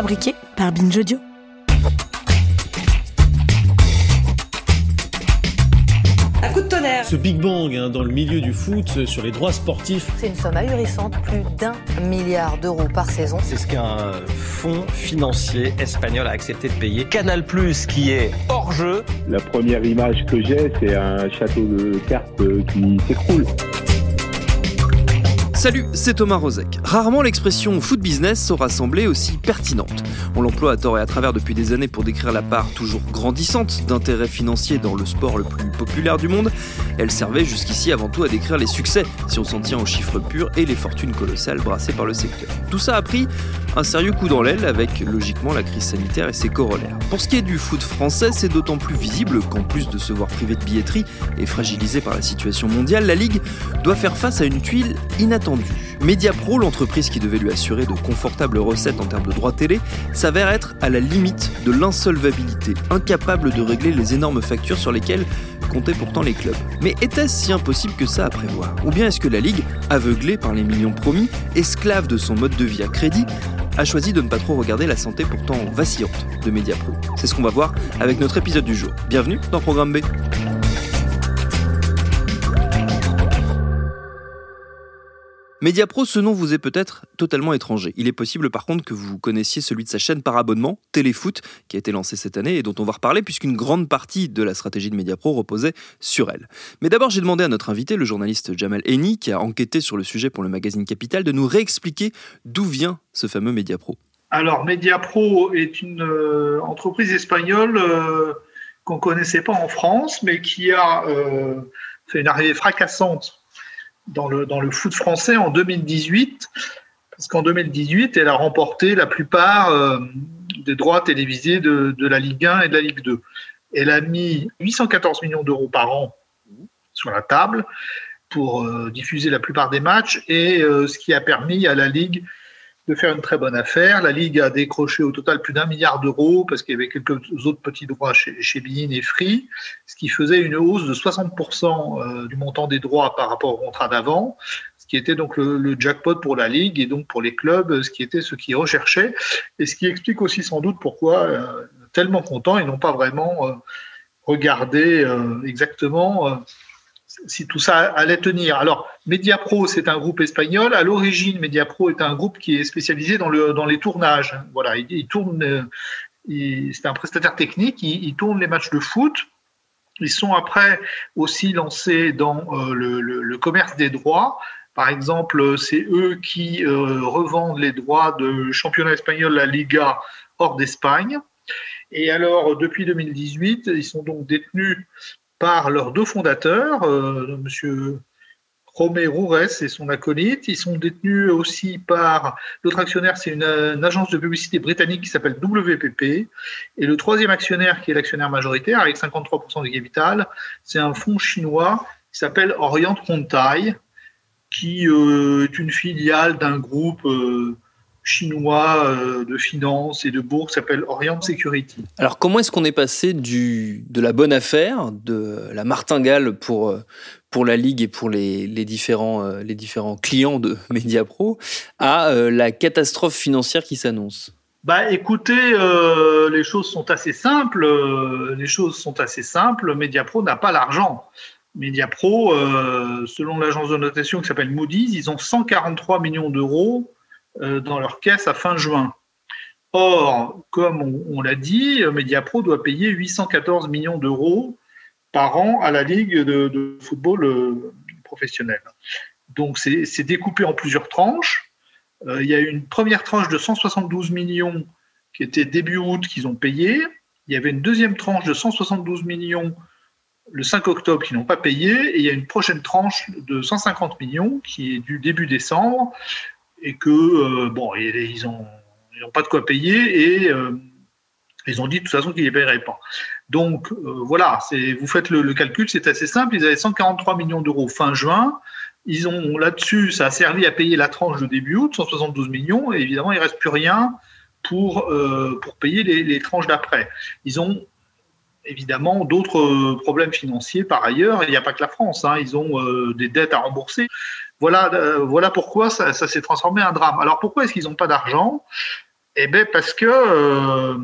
Fabriqué par Binge Audio. Un coup de tonnerre. Ce Big Bang hein, dans le milieu du foot euh, sur les droits sportifs. C'est une somme ahurissante, plus d'un milliard d'euros par saison. C'est ce qu'un fonds financier espagnol a accepté de payer. Canal Plus qui est hors jeu. La première image que j'ai, c'est un château de cartes euh, qui s'écroule. Salut, c'est Thomas Rozek. Rarement l'expression foot business aura semblé aussi pertinente. On l'emploie à tort et à travers depuis des années pour décrire la part toujours grandissante d'intérêts financiers dans le sport le plus populaire du monde. Elle servait jusqu'ici avant tout à décrire les succès, si on s'en tient aux chiffres purs et les fortunes colossales brassées par le secteur. Tout ça a pris un sérieux coup dans l'aile avec logiquement la crise sanitaire et ses corollaires. Pour ce qui est du foot français, c'est d'autant plus visible qu'en plus de se voir privé de billetterie et fragilisé par la situation mondiale, la Ligue doit faire face à une tuile inattendue. Mediapro, l'entreprise qui devait lui assurer de confortables recettes en termes de droits télé, s'avère être à la limite de l'insolvabilité, incapable de régler les énormes factures sur lesquelles comptaient pourtant les clubs. Mais était-ce si impossible que ça à prévoir? Ou bien est-ce que la Ligue, aveuglée par les millions promis, esclave de son mode de vie à crédit, a choisi de ne pas trop regarder la santé pourtant vacillante de Mediapro? C'est ce qu'on va voir avec notre épisode du jour. Bienvenue dans Programme B. Mediapro, ce nom vous est peut-être totalement étranger. Il est possible par contre que vous connaissiez celui de sa chaîne par abonnement, Téléfoot, qui a été lancée cette année et dont on va reparler puisqu'une grande partie de la stratégie de Mediapro reposait sur elle. Mais d'abord, j'ai demandé à notre invité, le journaliste Jamal Eni, qui a enquêté sur le sujet pour le magazine Capital, de nous réexpliquer d'où vient ce fameux Mediapro. Alors, Mediapro est une euh, entreprise espagnole euh, qu'on ne connaissait pas en France, mais qui a euh, fait une arrivée fracassante dans le, dans le foot français en 2018, parce qu'en 2018, elle a remporté la plupart euh, des droits télévisés de, de, la Ligue 1 et de la Ligue 2. Elle a mis 814 millions d'euros par an sur la table pour euh, diffuser la plupart des matchs, et euh, ce qui a permis à la Ligue de faire une très bonne affaire. La Ligue a décroché au total plus d'un milliard d'euros parce qu'il y avait quelques autres petits droits chez, chez Bein et Free, ce qui faisait une hausse de 60% du montant des droits par rapport au contrat d'avant, ce qui était donc le, jackpot pour la Ligue et donc pour les clubs, ce qui était ce qu'ils recherchaient, et ce qui explique aussi sans doute pourquoi euh, tellement contents, ils n'ont pas vraiment euh, regardé euh, exactement si tout ça allait tenir. Alors, Mediapro, c'est un groupe espagnol. À l'origine, Mediapro est un groupe qui est spécialisé dans, le, dans les tournages. Voilà, il, tourne, c'est un prestataire technique, il, il, tourne les matchs de foot. Ils sont après aussi lancés dans euh, le, commerce des droits. Par exemple, c'est eux qui euh, revendent les droits de championnat espagnol, la Liga, hors d'Espagne. Et alors, depuis 2018, ils sont donc détenus par leurs deux fondateurs, euh, M. Romé Roures et son acolyte. Ils sont détenus aussi par l'autre actionnaire, c'est une, agence de publicité britannique qui s'appelle WPP. Et le troisième actionnaire, qui est l'actionnaire majoritaire, avec 53% du capital, c'est un fonds chinois qui s'appelle Orient Hontai, qui euh, est une filiale d'un groupe. Euh, chinois euh, de finance et de bourse s'appelle Orient Security. Alors comment est-ce qu'on est passé du, de la bonne affaire, de la martingale pour, pour la Ligue et pour les, les différents, euh, les différents clients de Mediapro à euh, la catastrophe financière qui s'annonce? Bah, écoutez, euh, les choses sont assez simples. Euh, les choses sont assez simples. Mediapro n'a pas l'argent. Mediapro, euh, selon l'agence de notation qui s'appelle Moody's, ils ont 143 millions d'euros euh, dans leur caisse à fin juin. Or, comme on, l'a dit, Mediapro doit payer 814 millions d'euros par an à la Ligue de, football euh, professionnel. Donc, c'est découpé en plusieurs tranches. Euh, il y a une première tranche de 172 millions qui était début août qu'ils ont payé. Il y avait une deuxième tranche de 172 millions le 5 octobre qui n'ont pas payé et il y a une prochaine tranche de 150 millions qui est du début décembre et que euh, bon ils ont n'ont pas de quoi payer et euh, ils ont dit de toute façon qu'ils ne les paieraient pas. Donc euh, voilà, vous faites le, calcul, c'est assez simple. Ils avaient 143 millions d'euros fin juin. Ils ont là-dessus, ça a servi à payer la tranche de début août, 172 millions, et évidemment, il ne reste plus rien pour, pour payer les, tranches d'après. Ils ont évidemment d'autres problèmes financiers par ailleurs. Il n'y a pas que la France, hein. ils ont des dettes à rembourser. Voilà, euh, voilà pourquoi ça, s'est transformé en drame. Alors pourquoi est-ce qu'ils n'ont pas d'argent? Eh bien parce que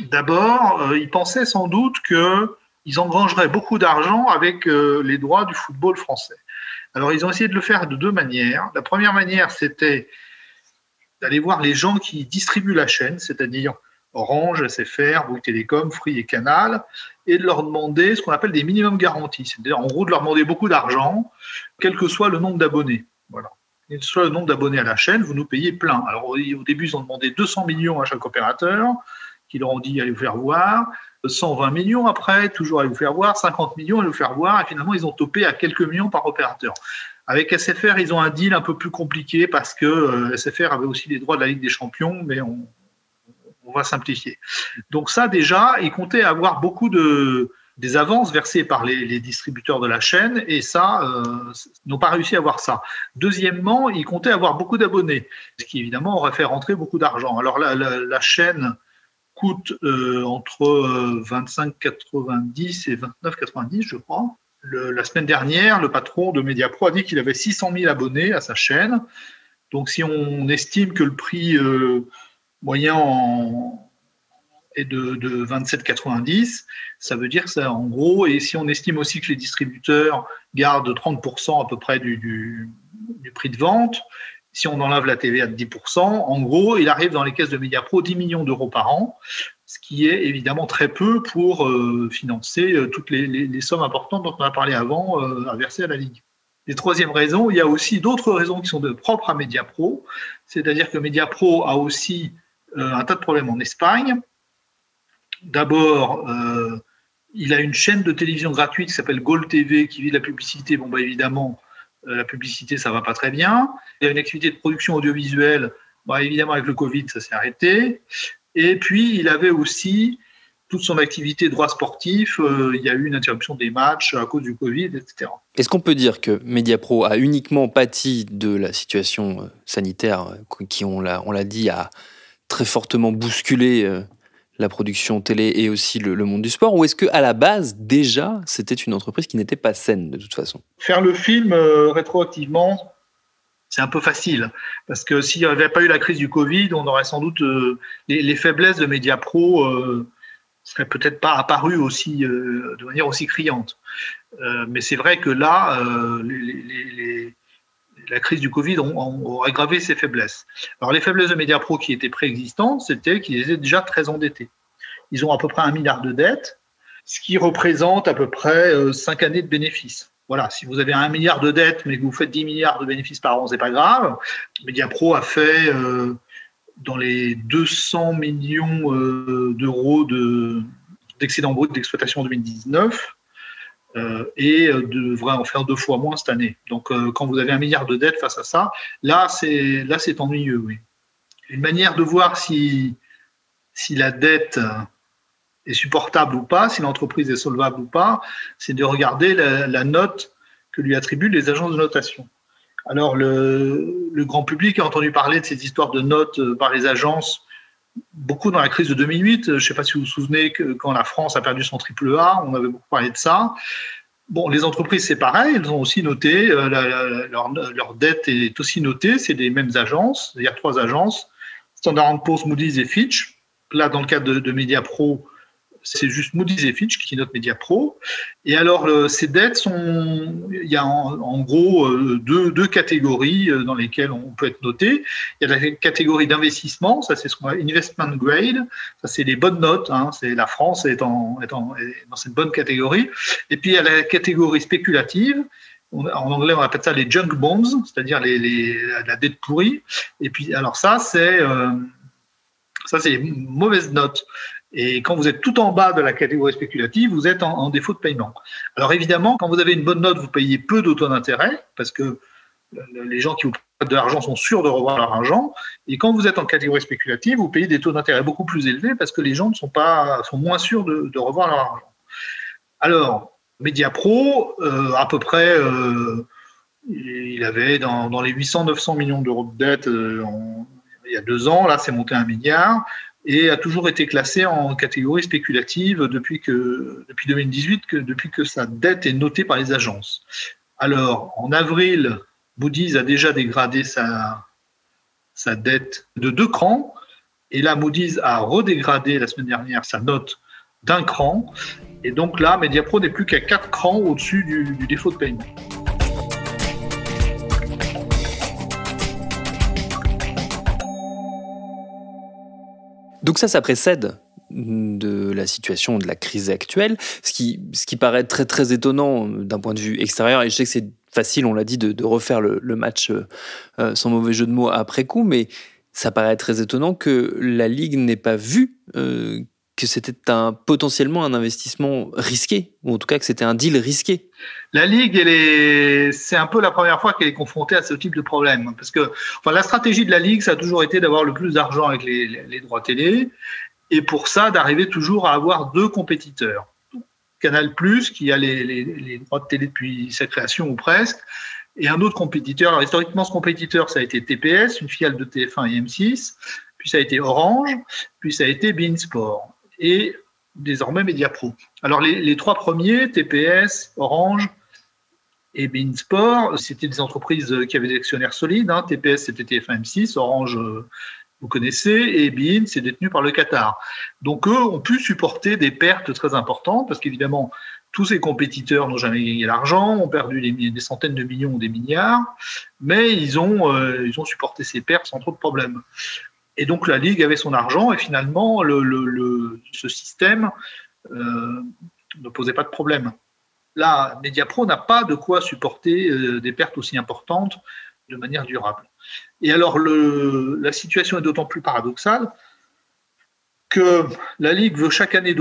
d'abord, ils pensaient sans doute qu'ils engrangeraient beaucoup d'argent avec les droits du football français. Alors ils ont essayé de le faire de deux manières. La première manière, c'était d'aller voir les gens qui distribuent la chaîne, c'est-à-dire Orange, SFR, Bouygues Télécom, Free et Canal, et de leur demander ce qu'on appelle des minimums garantis. C'est-à-dire, en gros, de leur demander beaucoup d'argent, quel que soit le nombre d'abonnés. Voilà. Quel que soit le nombre d'abonnés à la chaîne, vous nous payez plein. Alors, au début, ils ont demandé 200 millions à chaque opérateur, qui leur ont dit allez vous faire voir. 120 millions après, toujours à vous faire voir, 50 millions à vous faire voir, et finalement ils ont topé à quelques millions par opérateur. Avec SFR, ils ont un deal un peu plus compliqué parce que euh, SFR avait aussi les droits de la Ligue des Champions, mais on, on va simplifier. Donc ça déjà, ils comptaient avoir beaucoup de des avances versées par les, distributeurs de la chaîne et ça, euh, n'ont pas réussi à avoir ça. Deuxièmement, ils comptaient avoir beaucoup d'abonnés, ce qui évidemment aurait fait rentrer beaucoup d'argent. Alors la, chaîne coûte euh, entre 25,90 et 29,90, je crois. la semaine dernière, le patron de Mediapro a dit qu'il avait 600 000 abonnés à sa chaîne. Donc si on estime que le prix euh, moyen est de, de 27,90. Ça veut dire ça, en gros, et si on estime aussi que les distributeurs gardent 30% à peu près du, prix de vente, si on enlève la TVA de 10%, en gros, il arrive dans les caisses de Mediapro 10 millions d'euros par an, ce qui est évidemment très peu pour euh, financer euh, toutes les, sommes importantes dont on a parlé avant euh, à verser à la Ligue. Et troisième raison, il y a aussi d'autres raisons qui sont de propres à Mediapro, c'est-à-dire que Mediapro a aussi un tas de problèmes en Espagne. D'abord, euh, il a une chaîne de télévision gratuite qui s'appelle Gold TV qui vit de la publicité. Bon, bah, évidemment, euh, la publicité, ça va pas très bien. Il y a une activité de production audiovisuelle. Bah, évidemment, avec le Covid, ça s'est arrêté. Et puis, il avait aussi toute son activité droit sportif. il y a eu une interruption des matchs à cause du Covid, etc. Est-ce qu'on peut dire que Mediapro a uniquement pâti de la situation sanitaire qui, on l'a dit, a très fortement bousculé euh, la production télé et aussi le, monde du sport Ou est-ce qu'à la base, déjà, c'était une entreprise qui n'était pas saine de toute façon? Faire le film euh, rétroactivement, c'est un peu facile. Parce que s'il n'y avait pas eu la crise du Covid, on aurait sans doute. Euh, les, faiblesses de Mediapro euh, seraient peut-être pas apparues aussi, de manière aussi criante. mais c'est vrai que là, les la crise du Covid aurait aggravé ses faiblesses. Alors les faiblesses de Mediapro qui étaient préexistantes, c'était qu'ils étaient déjà très endettés. Ils ont à peu près un milliard de dettes, ce qui représente à peu près euh, cinq années de bénéfices. Voilà, si vous avez un milliard de dettes, mais que vous faites 10 milliards de bénéfices par an, c'est pas grave. Mediapro a fait euh, dans les 200 millions euh, d'euros d'excédent brut d'exploitation en 2019. Euh, et euh, devrait en faire deux fois moins cette année. Donc, euh, quand vous avez un milliard de dettes face à ça, là, c'est là, c'est ennuyeux. Une manière de voir si si la dette est supportable ou pas, si l'entreprise est solvable ou pas, c'est de regarder la, note que lui attribuent les agences de notation. Alors, le, le, grand public a entendu parler de ces histoires de notes par les agences beaucoup dans la crise de 2008. Je ne sais pas si vous vous souvenez que quand la France a perdu son triple A, on avait beaucoup parlé de ça. Bon, les entreprises, c'est pareil, elles ont aussi noté, euh, leur, dette est aussi notée, c'est des mêmes agences, il y a trois agences, Standard Poor's, Moody's et Fitch. Là, dans le cadre de, de MediaPro, c'est juste Moody's et Fitch qui notent Media Pro. Et alors, ces dettes sont, il y a en, gros euh, deux, deux, catégories euh, dans lesquelles on peut être noté. Il y a la catégorie d'investissement, ça c'est ce qu'on appelle investment grade, ça c'est les bonnes notes, hein, c'est la France est, en, dans cette bonne catégorie. Et puis il y a la catégorie spéculative, en anglais, on appelle ça les junk bonds, c'est-à-dire les, la dette pourrie. Et puis, alors ça, c'est euh, ça, c'est les mauvaises notes. Et quand vous êtes tout en bas de la catégorie spéculative, vous êtes en, défaut de paiement. Alors évidemment, quand vous avez une bonne note, vous payez peu de taux d'intérêt, parce que les gens qui vous prêtent de l'argent sont sûrs de revoir leur argent. Et quand vous êtes en catégorie spéculative, vous payez des taux d'intérêt beaucoup plus élevés parce que les gens ne sont, pas, sont moins sûrs de, revoir leur argent. Alors, Mediapro, euh, à peu près, euh, il avait dans, les 800-900 millions d'euros de dette euh, il y a deux ans, là c'est monté à un milliard, et a toujours été classé en catégorie spéculative depuis, que, depuis 2018, que, depuis que sa dette est notée par les agences. Alors, en avril Moody's a déjà dégradé sa, sa dette de deux crans. Et là, Moody's a redégradé la semaine dernière sa note d'un cran. Et donc là, Mediapro n'est plus qu'à quatre crans au-dessus du, défaut de paiement. Donc ça, ça précède de la situation de la crise actuelle, ce qui, ce qui paraît très très étonnant d'un point de vue extérieur, et je sais que c'est facile, on l'a dit, de, refaire le, match euh, euh, sans mauvais jeu de mots après coup, mais ça paraît très étonnant que la Ligue n'ait pas vu euh, que c'était un, potentiellement un investissement risqué, ou en tout cas que c'était un deal risqué. La Ligue, c'est un peu la première fois qu'elle est confrontée à ce type de problème. Parce que la stratégie de la Ligue, ça a toujours été d'avoir le plus d'argent avec les, les droits télé, et pour ça, d'arriver toujours à avoir deux compétiteurs. Canal+, qui a les, droits de télé depuis sa création ou presque, et un autre compétiteur. Alors, historiquement, ce compétiteur, ça a été TPS, une filiale de TF1 et M6, puis ça a été Orange, puis ça a été Beansport, et désormais Mediapro. Alors, les, trois premiers, TPS, Orange et Beansport, c'était des entreprises qui avaient des actionnaires solides. Hein. TPS, c'était TF1 M6, Orange, vous connaissez, et Bein, c'est détenu par le Qatar. Donc eux ont pu supporter des pertes très importantes, parce qu'évidemment, tous ces compétiteurs n'ont jamais gagné l'argent, ont perdu des, centaines de millions ou des milliards, mais ils ont, euh, ils ont supporté ces pertes sans trop de problèmes. Et donc la Ligue avait son argent, et finalement, le, ce système euh, ne posait pas de problème. Là, Mediapro n'a pas de quoi supporter euh, des pertes aussi importantes de manière durable. Et alors, la situation est d'autant plus paradoxale que la Ligue veut chaque année,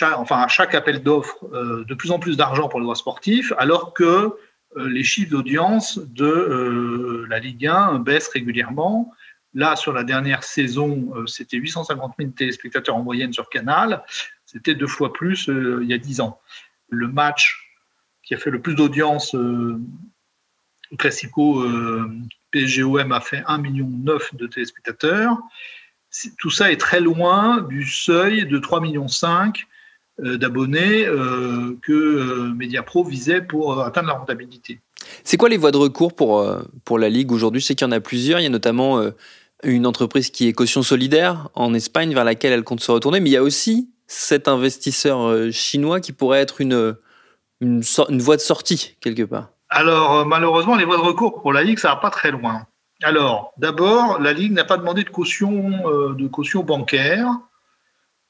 enfin à chaque appel d'offres, euh, de plus en plus d'argent pour le droit sportif, alors que les chiffres d'audience de la Ligue 1 baissent régulièrement. Là, sur la dernière saison, c'était 850 000 téléspectateurs en moyenne sur Canal. C'était deux fois plus il y a dix ans. Le match qui a fait le plus d'audience Classico PSGOM a fait 1,9 million de téléspectateurs. Tout ça est très loin du seuil de 3,5 millions euh, d'abonnés euh, que euh, Mediapro visait pour atteindre la rentabilité. C'est quoi les voies de recours pour, pour la Ligue aujourd'hui? Je sais qu'il y en a plusieurs. Il y a notamment une entreprise qui est Caution Solidaire en Espagne vers laquelle elle compte se retourner. Mais il y a aussi cet investisseur chinois qui pourrait être une, une, une voie de sortie quelque part. Alors, euh, malheureusement, les voies de recours pour la Ligue, ça va pas très loin. Alors, d'abord, la Ligue n'a pas demandé de caution, euh, de caution bancaire.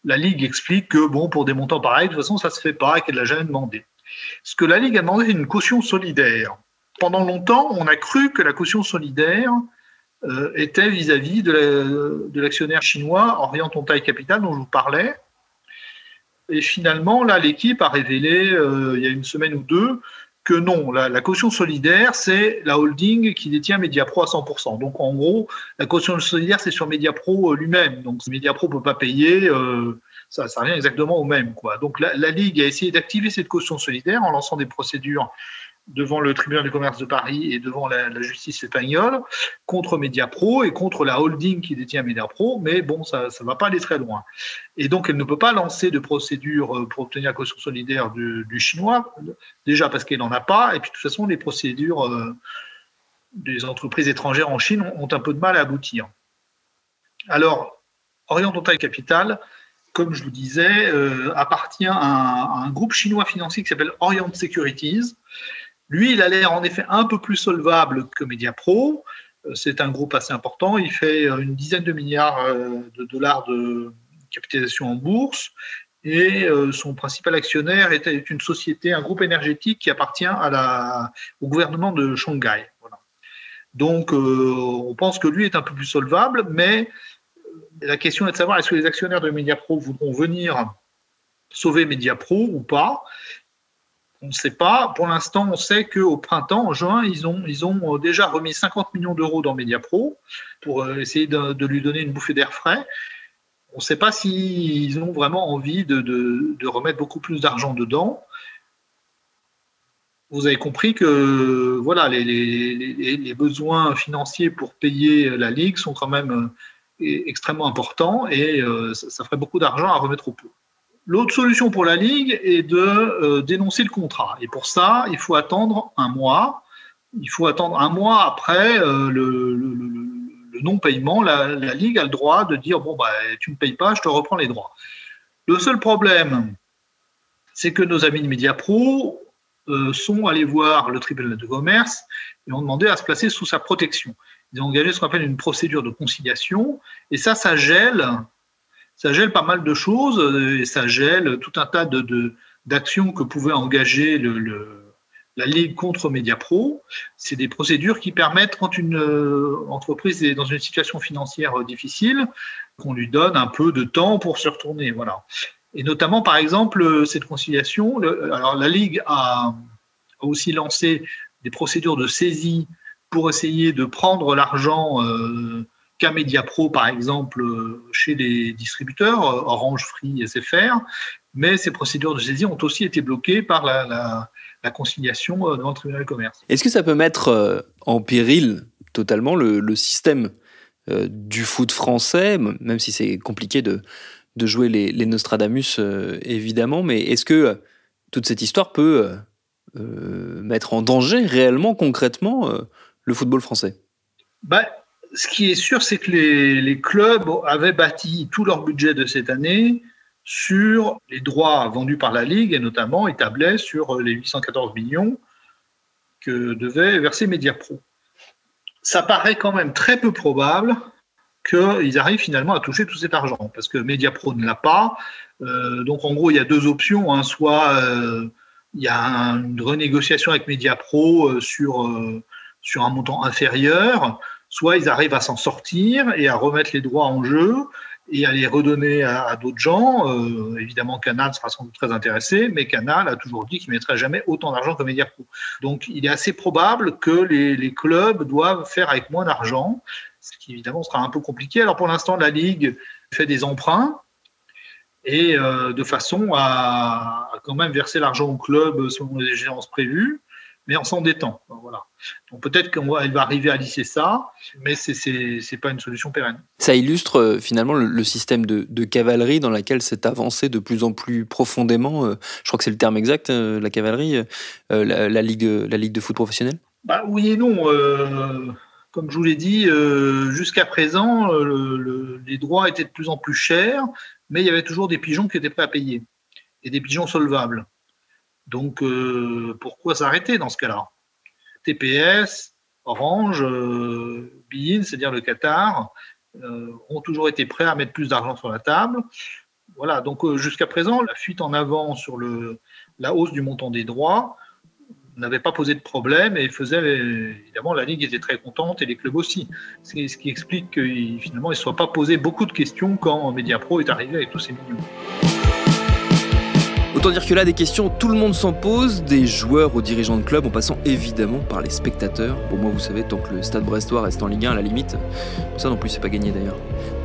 La Ligue explique que, bon, pour des montants pareils, de toute façon, ça se fait pas et qu'elle l'a jamais demandé. Ce que la Ligue a demandé, c'est une caution solidaire. Pendant longtemps, on a cru que la caution solidaire euh, était vis-à-vis de l'actionnaire chinois Orient Tontai Capital dont je vous parlais. Et finalement, là, l'équipe a révélé, il y a une semaine ou deux, que non, la, caution solidaire, c'est la holding qui détient Mediapro à 100%. Donc en gros, la caution solidaire, c'est sur Mediapro euh, lui-même. Donc Mediapro ne peut pas payer, euh, ça, ça revient exactement au même. Quoi. Donc la, la Ligue a essayé d'activer cette caution solidaire en lançant des procédures devant le tribunal du commerce de Paris et devant la, justice espagnole contre Mediapro et contre la holding qui détient Mediapro, mais bon, ça ne va pas aller très loin. Et donc, elle ne peut pas lancer de procédure euh, pour obtenir la caution solidaire du, chinois, déjà parce qu'elle n'en a pas, et puis de toute façon, les procédures euh, des entreprises étrangères en Chine ont, un peu de mal à aboutir. Alors, Oriental Capital, comme je vous disais, euh, appartient à un, groupe chinois financier qui s'appelle Orient Securities, lui, il a l'air en effet un peu plus solvable que Mediapro. Euh, c'est un groupe assez important. Il fait euh, une dizaine de milliards euh, de dollars de capitalisation en bourse. Et son principal actionnaire est une société, un groupe énergétique qui appartient au gouvernement de Shanghai. Donc, on pense que lui est un peu plus solvable, mais la question est de savoir est-ce que les actionnaires de Mediapro voudront venir sauver Mediapro ou pas. On ne sait pas. Pour l'instant, on sait qu'au printemps, en juin, ils ont, ont déjà remis 50 millions d'euros dans Mediapro pour euh, essayer de, lui donner une bouffée d'air frais. On ne sait pas s'ils ont vraiment envie de, remettre beaucoup plus d'argent dedans. Vous avez compris que voilà, les, besoins financiers pour payer la Ligue sont quand même euh, extrêmement importants et euh, ça ferait beaucoup d'argent à remettre au pot. L'autre solution pour la Ligue est de euh, dénoncer le contrat. Et pour ça, il faut attendre un mois. Il faut attendre un mois après euh, le, non-paiement. La, Ligue a le droit de dire bon, bah, tu ne payes pas, je te reprends les droits. Le seul problème, c'est que nos amis de Mediapro euh, sont allés voir le tribunal de commerce et ont demandé à se placer sous sa protection. Ils ont engagé ce qu'on appelle une procédure de conciliation. Et ça, ça gèle ça gèle pas mal de choses euh, et ça gèle tout un tas de, d'actions que pouvait engager la Ligue contre Mediapro. C'est des procédures qui permettent, quand une euh, entreprise est dans une situation financière euh, difficile, qu'on lui donne un peu de temps pour se retourner. Voilà. Et notamment, par exemple, cette conciliation, alors la Ligue a, aussi lancé des procédures de saisie pour essayer de prendre l'argent qu'à Mediapro, par exemple, euh, chez les distributeurs, euh, Orange, Free, SFR. Mais ces procédures de saisie ont aussi été bloquées par la, conciliation euh, devant le tribunal de commerce. Est-ce que ça peut mettre en péril totalement le, système du foot français, même si c'est compliqué de, de jouer les, Nostradamus, évidemment, mais est-ce que toute cette histoire peut mettre en danger réellement, concrètement, le football français? Bah, ce qui est sûr, c'est que les, clubs avaient bâti tout leur budget de cette année sur les droits vendus par la Ligue et notamment établaient sur les 814 millions que devait verser Mediapro. Ça paraît quand même très peu probable qu'ils arrivent finalement à toucher tout cet argent parce que Mediapro ne l'a pas. Euh, donc en gros, il y a deux options. Hein. Soit euh, il y a une renégociation avec Mediapro euh, sur, sur un montant inférieur, soit ils arrivent à s'en sortir et à remettre les droits en jeu et à les redonner à, d'autres gens. Euh, évidemment, Canal sera sans doute très intéressé, mais Canal a toujours dit qu'il ne mettrait jamais autant d'argent que Mediapro. Donc, il est assez probable que les, clubs doivent faire avec moins d'argent, ce qui évidemment sera un peu compliqué. Alors, pour l'instant, la Ligue fait des emprunts et euh, de façon à, quand même verser l'argent au club selon les échéances prévues mais en s'endettant. Voilà. Donc peut-être qu'elle va arriver à lisser ça, mais ce n'est pas une solution pérenne. Ça illustre euh, finalement le, système de, cavalerie dans lequel s'est avancé de plus en plus profondément, euh, je crois que c'est le terme exact, euh, la cavalerie, la, ligue, la ligue de foot professionnel? Bah, Oui et non. comme je vous l'ai dit, jusqu'à présent, les droits étaient de plus en plus chers, mais il y avait toujours des pigeons qui étaient prêts à payer, et des pigeons solvables. Donc, euh, pourquoi s'arrêter dans ce cas-là? TPS, Orange, euh, c'est-à-dire le Qatar, euh, ont toujours été prêts à mettre plus d'argent sur la table. Voilà, donc euh, jusqu'à présent, la fuite en avant sur la hausse du montant des droits n'avait pas posé de problème et faisait, évidemment, la Ligue était très contente et les clubs aussi. Ce qui explique qu'ils finalement, ne soient pas posé beaucoup de questions quand Mediapro est arrivé avec tous ces millions. Autant dire que là, des questions, tout le monde s'en pose, des joueurs aux dirigeants de club, en passant évidemment par les spectateurs. Pour moi, vous savez, tant que le stade brestois reste en Ligue 1 à la limite, ça non plus, c'est pas gagné d'ailleurs.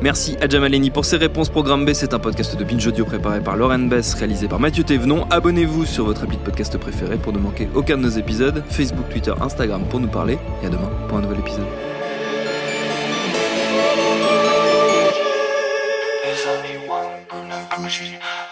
Merci à Jamaleni pour ses réponses. Programme B, c'est un podcast de Binge Audio préparé par Lauren Bess, réalisé par Mathieu Thévenon. Abonnez-vous sur votre appli de podcast préféré pour ne manquer aucun de nos épisodes. Facebook, Twitter, Instagram pour nous parler. Et à demain pour un nouvel épisode.